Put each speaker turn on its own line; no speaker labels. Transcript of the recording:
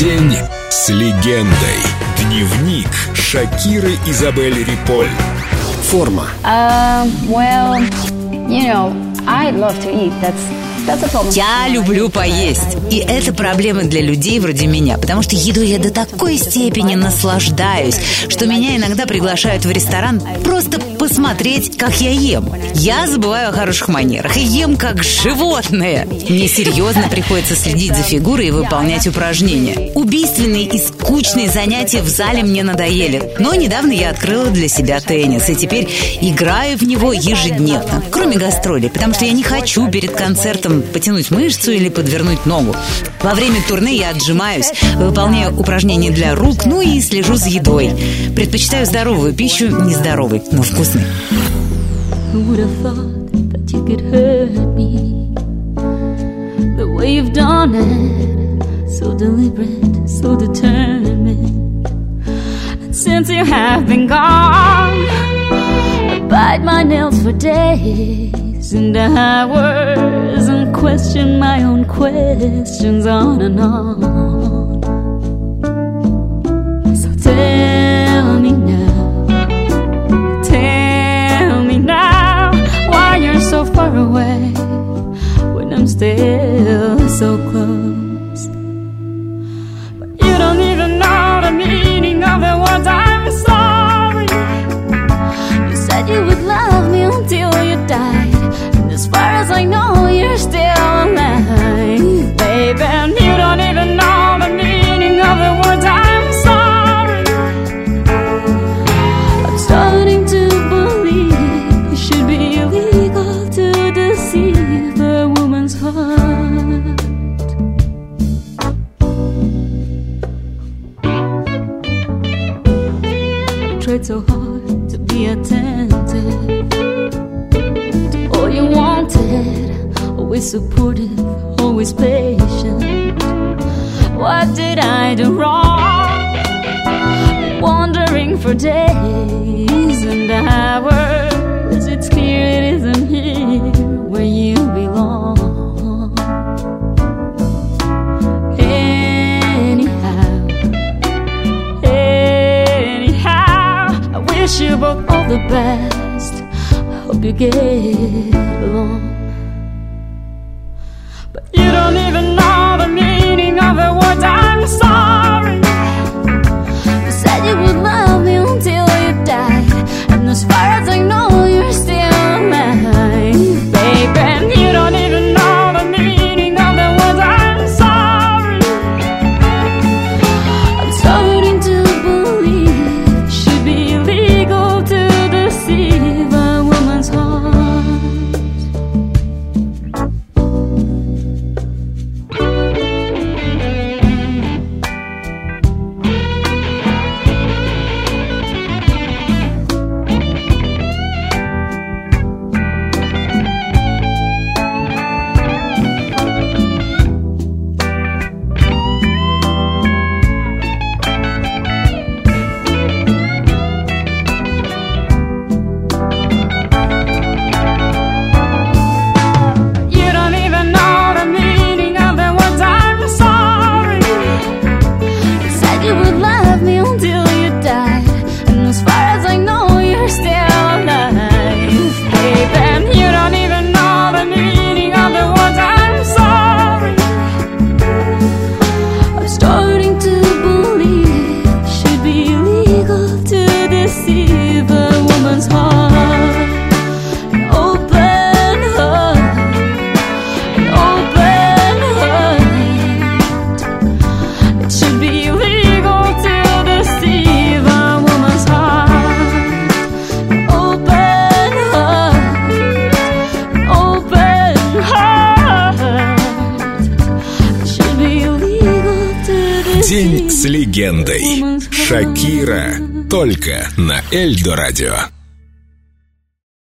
День с легендой. Дневник Шакиры Изабель Риполь.
Форма.
Uh, well,
Я люблю поесть. И это проблема для людей вроде меня, потому что еду я до такой степени наслаждаюсь, что меня иногда приглашают в ресторан просто посмотреть, как я ем. Я забываю о хороших манерах и ем как животное. Мне серьезно приходится следить за фигурой и выполнять упражнения. Убийственные и скучные занятия в зале мне надоели. Но недавно я открыла для себя теннис и теперь играю в него ежедневно, кроме гастролей, потому что я не хочу перед концертом потянуть мышцу или подвернуть ногу. Во время турне я отжимаюсь, выполняю упражнения для рук, ну и слежу за едой. Предпочитаю здоровую пищу, нездоровой, но вкусной.
Since you have been gone, bite my nails for days and hours and question my own questions on and on. So tell me now. Tell me now why you're so far away when I'm still so close. Tried so hard to be attentive all you wanted, always supportive, always patient. What did I do wrong? wandering for days and hours. All the best. Hope you get along. But you don't even know the meaning deceive a woman's heart. An open heart an open heart. It should be illegal to deceive a woman's heart. An open heart, an open heart. It should be illegal to
День
deceive
с легендой.
a woman's heart.
Шакира. Только на Эльдо радио.